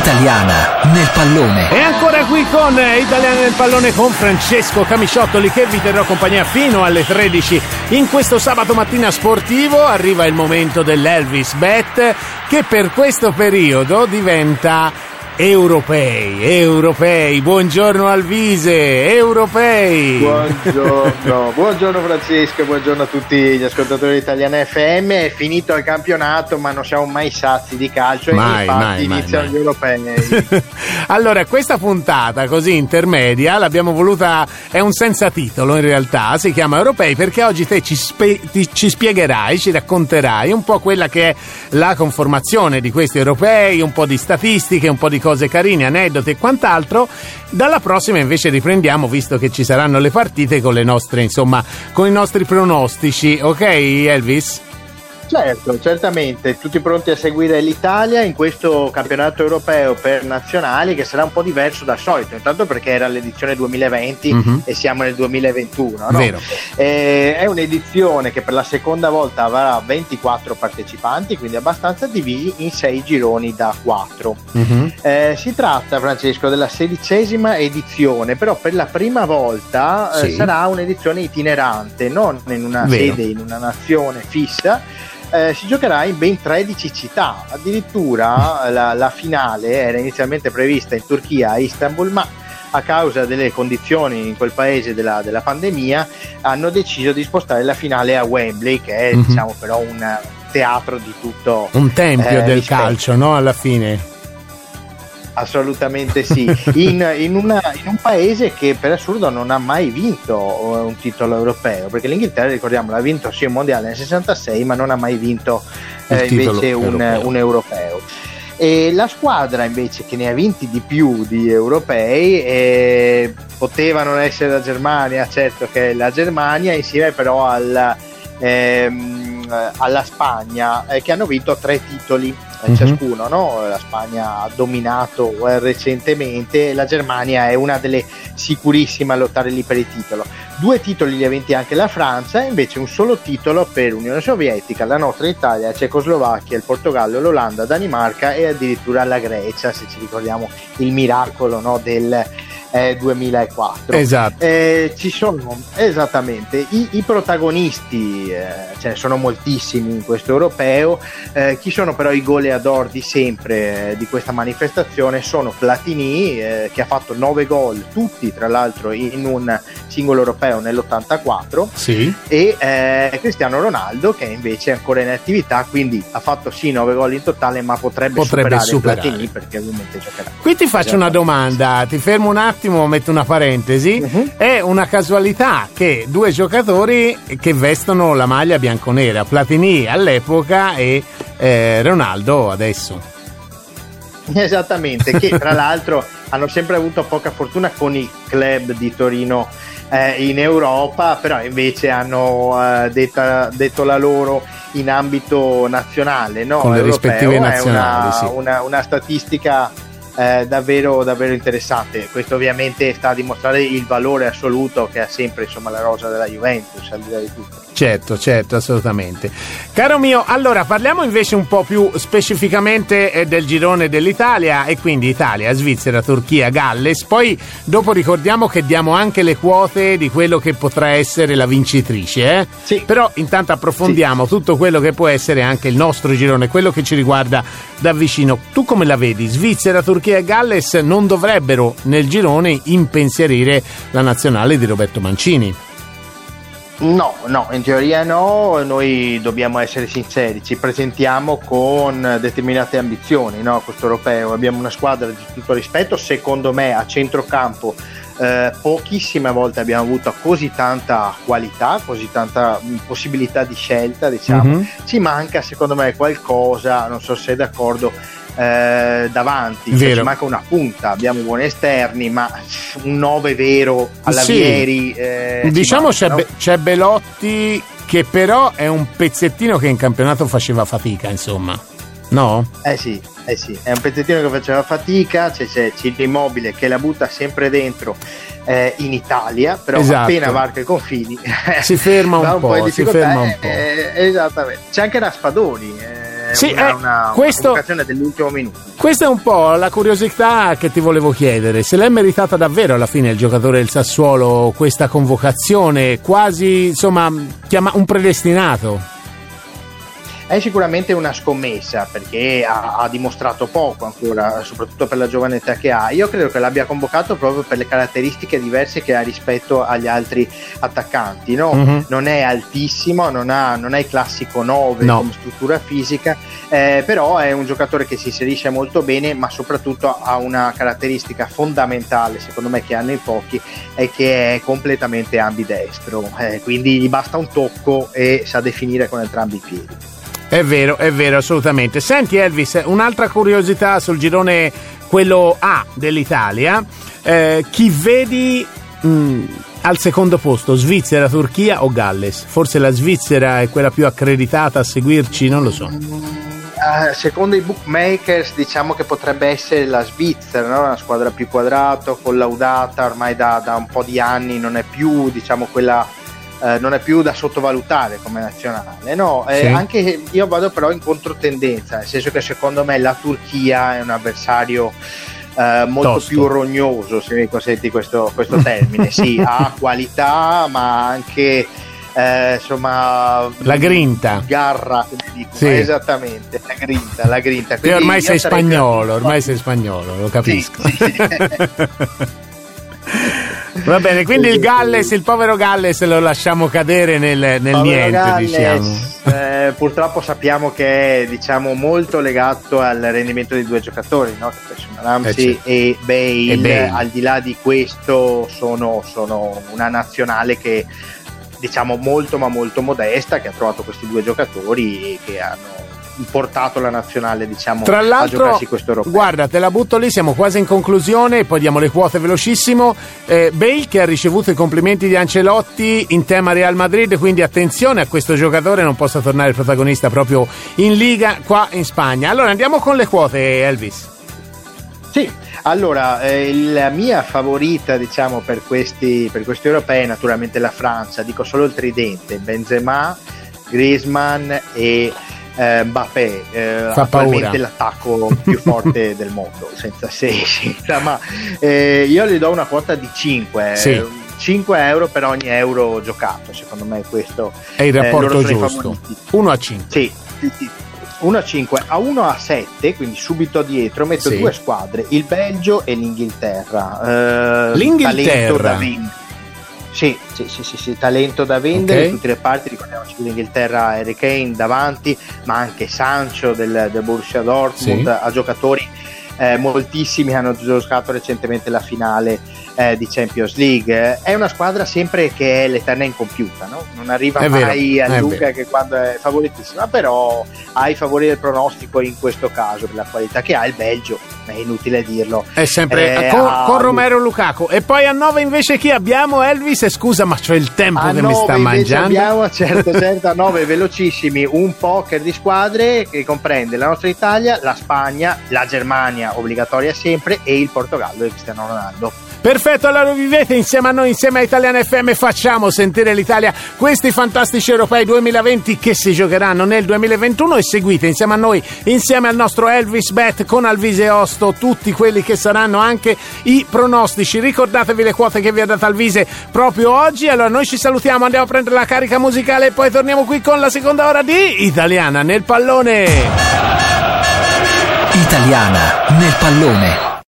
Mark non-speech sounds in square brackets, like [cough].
Italiana nel pallone. E ancora qui con Italiana nel pallone con Francesco Camisciottoli che vi terrò compagnia fino alle 13 in questo sabato mattina sportivo. Arriva il momento dell'Elvis Bet che per questo periodo diventa Europei, europei, buongiorno Alvise, europei. Buongiorno, [laughs] buongiorno Francesco, buongiorno a tutti gli ascoltatori italiani FM. È finito il campionato, ma non siamo mai sazi di calcio mai, e infatti mai, iniziano mai, gli europei. [laughs] allora, questa puntata così intermedia l'abbiamo voluta, è un senza titolo in realtà, si chiama Europei perché oggi te ci, spe, ti, ci spiegherai, ci racconterai un po' quella che è la conformazione di questi europei, un po' di statistiche, un po' di cose cose carine, aneddoti e quant'altro. Dalla prossima invece riprendiamo, visto che ci saranno le partite con le nostre, insomma, con i nostri pronostici. Ok, Elvis? Certo, certamente, tutti pronti a seguire l'Italia in questo campionato europeo per nazionali che sarà un po' diverso dal solito, intanto perché era l'edizione 2020 uh-huh. e siamo nel 2021. No? Eh, è un'edizione che per la seconda volta avrà 24 partecipanti, quindi abbastanza divisi in 6 gironi da 4. Uh-huh. Eh, si tratta, Francesco, della sedicesima edizione, però per la prima volta eh, sì. sarà un'edizione itinerante, non in una Vero. sede, in una nazione fissa eh, si giocherà in ben 13 città. Addirittura la, la, finale era inizialmente prevista in Turchia a Istanbul, ma a causa delle condizioni in quel paese della, della pandemia hanno deciso di spostare la finale a Wembley, che è mm-hmm. diciamo però un teatro di tutto. Un tempio eh, del rispetto. calcio, no? Alla fine. Assolutamente sì, in, in, una, in, un paese che per assurdo non ha mai vinto uh, un titolo europeo, perché l'Inghilterra, ricordiamo, l'ha vinto sì un mondiale nel 66, ma non ha mai vinto eh, invece un europeo. un europeo. E la squadra invece che ne ha vinti di più di europei eh, poteva non essere la Germania, certo che è la Germania, insieme però al, ehm, alla Spagna, eh, che hanno vinto tre titoli mm-hmm. ciascuno. No? La Spagna ha dominato eh, recentemente, la Germania è una delle sicurissime a lottare lì per il titolo. Due titoli li ha vinti anche la Francia, invece un solo titolo per l'Unione Sovietica, la nostra Italia, la Cecoslovacchia, il Portogallo, l'Olanda, Danimarca e addirittura la Grecia, se ci ricordiamo il miracolo no, del eh, 2004. Esatto. Eh, ci sono esattamente i, i protagonisti, eh, ce ne sono moltissimi in questo europeo. Eh, chi sono però i goleador di sempre eh, di questa manifestazione? Sono Platini eh, che ha fatto 9 gol, tutti tra l'altro in un singolo europeo nell'84, sì. e Cristiano Ronaldo che invece è ancora in attività, quindi ha fatto sì 9 gol in totale, ma potrebbe, potrebbe superare, superare. Platini perché ovviamente giocherà. Qui ti faccio una domanda, ti fermo un attimo attimo metto una parentesi, uh-huh. è una casualità che due giocatori che vestono la maglia bianconera, Platini all'epoca e eh, Ronaldo adesso. Esattamente, che tra [laughs] l'altro hanno sempre avuto poca fortuna con i club di Torino eh, in Europa, però invece hanno eh, detta, detto la loro in ambito nazionale, no? con le Europeo. rispettive nazionali. È una, sì. una, una statistica eh, davvero, davvero interessante. Questo ovviamente sta a dimostrare il valore assoluto che ha sempre insomma, la rosa della Juventus, al di là di tutto. Certo, certo, assolutamente. Caro mio, allora parliamo invece un po' più specificamente eh, del girone dell'Italia e quindi Italia, Svizzera, Turchia, Galles. Poi dopo ricordiamo che diamo anche le quote di quello che potrà essere la vincitrice, eh? Sì. Però intanto approfondiamo sì. tutto quello che può essere anche il nostro girone, quello che ci riguarda da vicino. Tu come la vedi? Svizzera, Turchia e Galles non dovrebbero nel girone impensierire la nazionale di Roberto Mancini. No, no, in teoria no, noi dobbiamo essere sinceri, ci presentiamo con determinate ambizioni no, a questo europeo, abbiamo una squadra di tutto rispetto, secondo me a centrocampo eh, pochissime volte abbiamo avuto così tanta qualità, così tanta possibilità di scelta, diciamo, mm-hmm. ci manca secondo me qualcosa, non so se sei d'accordo, eh, davanti, cioè, ci manca una punta, abbiamo buoni esterni, ma un 9 vero alla sì. Vieri. Eh, diciamo manca, c'è, no? Be- c'è Belotti che però è un pezzettino che in campionato faceva fatica, insomma. No? Eh sì, eh sì, è un pezzettino che faceva fatica, c'è, c'è Ciro Immobile che la butta sempre dentro eh, in Italia, però esatto. appena varca i confini si ferma [laughs] un, un po', po', si ferma un po'. Eh, esattamente. C'è anche Raspadoni, eh, sì, una, eh, una, questo, una dell'ultimo minuto. Questa è un po' la curiosità che ti volevo chiedere, se l'è meritata davvero alla fine il giocatore del Sassuolo questa convocazione, quasi insomma chiama, un predestinato? È sicuramente una scommessa perché ha, ha, dimostrato poco ancora, soprattutto per la giovane età che ha. Io credo che l'abbia convocato proprio per le caratteristiche diverse che ha rispetto agli altri attaccanti. No? Mm-hmm. Non è altissimo, non ha, non è il classico 9 no. come struttura fisica, eh, però è un giocatore che si inserisce molto bene, ma soprattutto ha una caratteristica fondamentale, secondo me, che hanno in pochi, è che è completamente ambidestro. Eh, quindi gli basta un tocco e sa definire con entrambi i piedi. È vero, è vero, assolutamente. Senti Elvis, un'altra curiosità sul girone, quello A dell'Italia. Eh, chi vedi mh, mm, al secondo posto, Svizzera, Turchia o Galles? Forse la Svizzera è quella più accreditata a seguirci, non lo so. Uh, secondo i bookmakers diciamo che potrebbe essere la Svizzera, no? una squadra più quadrata, collaudata ormai da, da, un po' di anni, non è più diciamo, quella eh, non è più da sottovalutare come nazionale. No, eh, sì. anche io vado però in controtendenza, nel senso che secondo me la Turchia è un avversario eh, molto Tosto. più rognoso, se mi consenti questo, questo termine. [laughs] sì, ha qualità, ma anche eh, insomma la grinta garra sì. esattamente la grinta la grinta Quindi ormai sei spagnolo ormai sei spagnolo lo capisco sì, sì. [laughs] Va bene, quindi il Galles, il povero Galles lo lasciamo cadere nel, nel niente, Galles, diciamo. eh, purtroppo sappiamo che è diciamo, molto legato al rendimento dei due giocatori, no? Ramsey eh, e, Bale, e, Bale, Al di là di questo, sono, sono una nazionale che diciamo molto ma molto modesta, che ha trovato questi due giocatori e che hanno portato la nazionale diciamo tra l'altro guarda te la butto lì siamo quasi in conclusione poi diamo le quote velocissimo. Eh, Bale che ha ricevuto i complimenti di Ancelotti in tema Real Madrid quindi attenzione a questo giocatore non possa tornare protagonista proprio in Liga qua in Spagna. Allora andiamo con le quote Elvis. Sì, allora eh, la mia favorita diciamo per questi, per questi europei è naturalmente la Francia, dico solo il tridente, Benzema, Griezmann e eh, Mbappé eh, attualmente l'attacco più [laughs] forte del mondo senza se senza ma. Eh, io gli do una quota di 5 sì. 5 euro per ogni euro giocato secondo me questo è il rapporto giusto. 1 a 5 sì, sì, sì. 1 a 5 a 1 a 7 quindi subito dietro metto sì. due squadre il Belgio e l'Inghilterra. Eh, l'Inghilterra sì, sì, sì, sì, sì, talento da vendere okay. da tutte le parti, ricordiamoci che l'Inghilterra Harry Kane davanti, ma anche Sancho del, del Borussia Dortmund, sì. a giocatori eh, moltissimi hanno giocato recentemente la finale eh, di Champions League. È una squadra sempre che è l'eterna incompiuta, no? non arriva è mai vero, a Luca che quando è favoritissima, però ha i favori del pronostico in questo caso per la qualità che ha il Belgio, è inutile dirlo. È sempre eh, con, ha... con, Romero Lukaku. E poi a 9 invece chi abbiamo? Elvis, scusa ma c'ho il tempo a che mi sta mangiando. Abbiamo, certo, [laughs] certo, a 9 velocissimi, un poker di squadre che comprende la nostra Italia, la Spagna, la Germania obbligatoria sempre e il Portogallo di Cristiano Ronaldo. Perfetto, allora vivete insieme a noi, insieme a Italian FM, facciamo sentire l'Italia questi fantastici europei 2020 che si giocheranno nel 2021 e seguite insieme a noi, insieme al nostro Elvis Bet con Alvise Osto, tutti quelli che saranno anche i pronostici. Ricordatevi le quote che vi ha dato Alvise proprio oggi. Allora noi ci salutiamo, andiamo a prendere la carica musicale e poi torniamo qui con la seconda ora di Italiana nel pallone. Italiana nel pallone.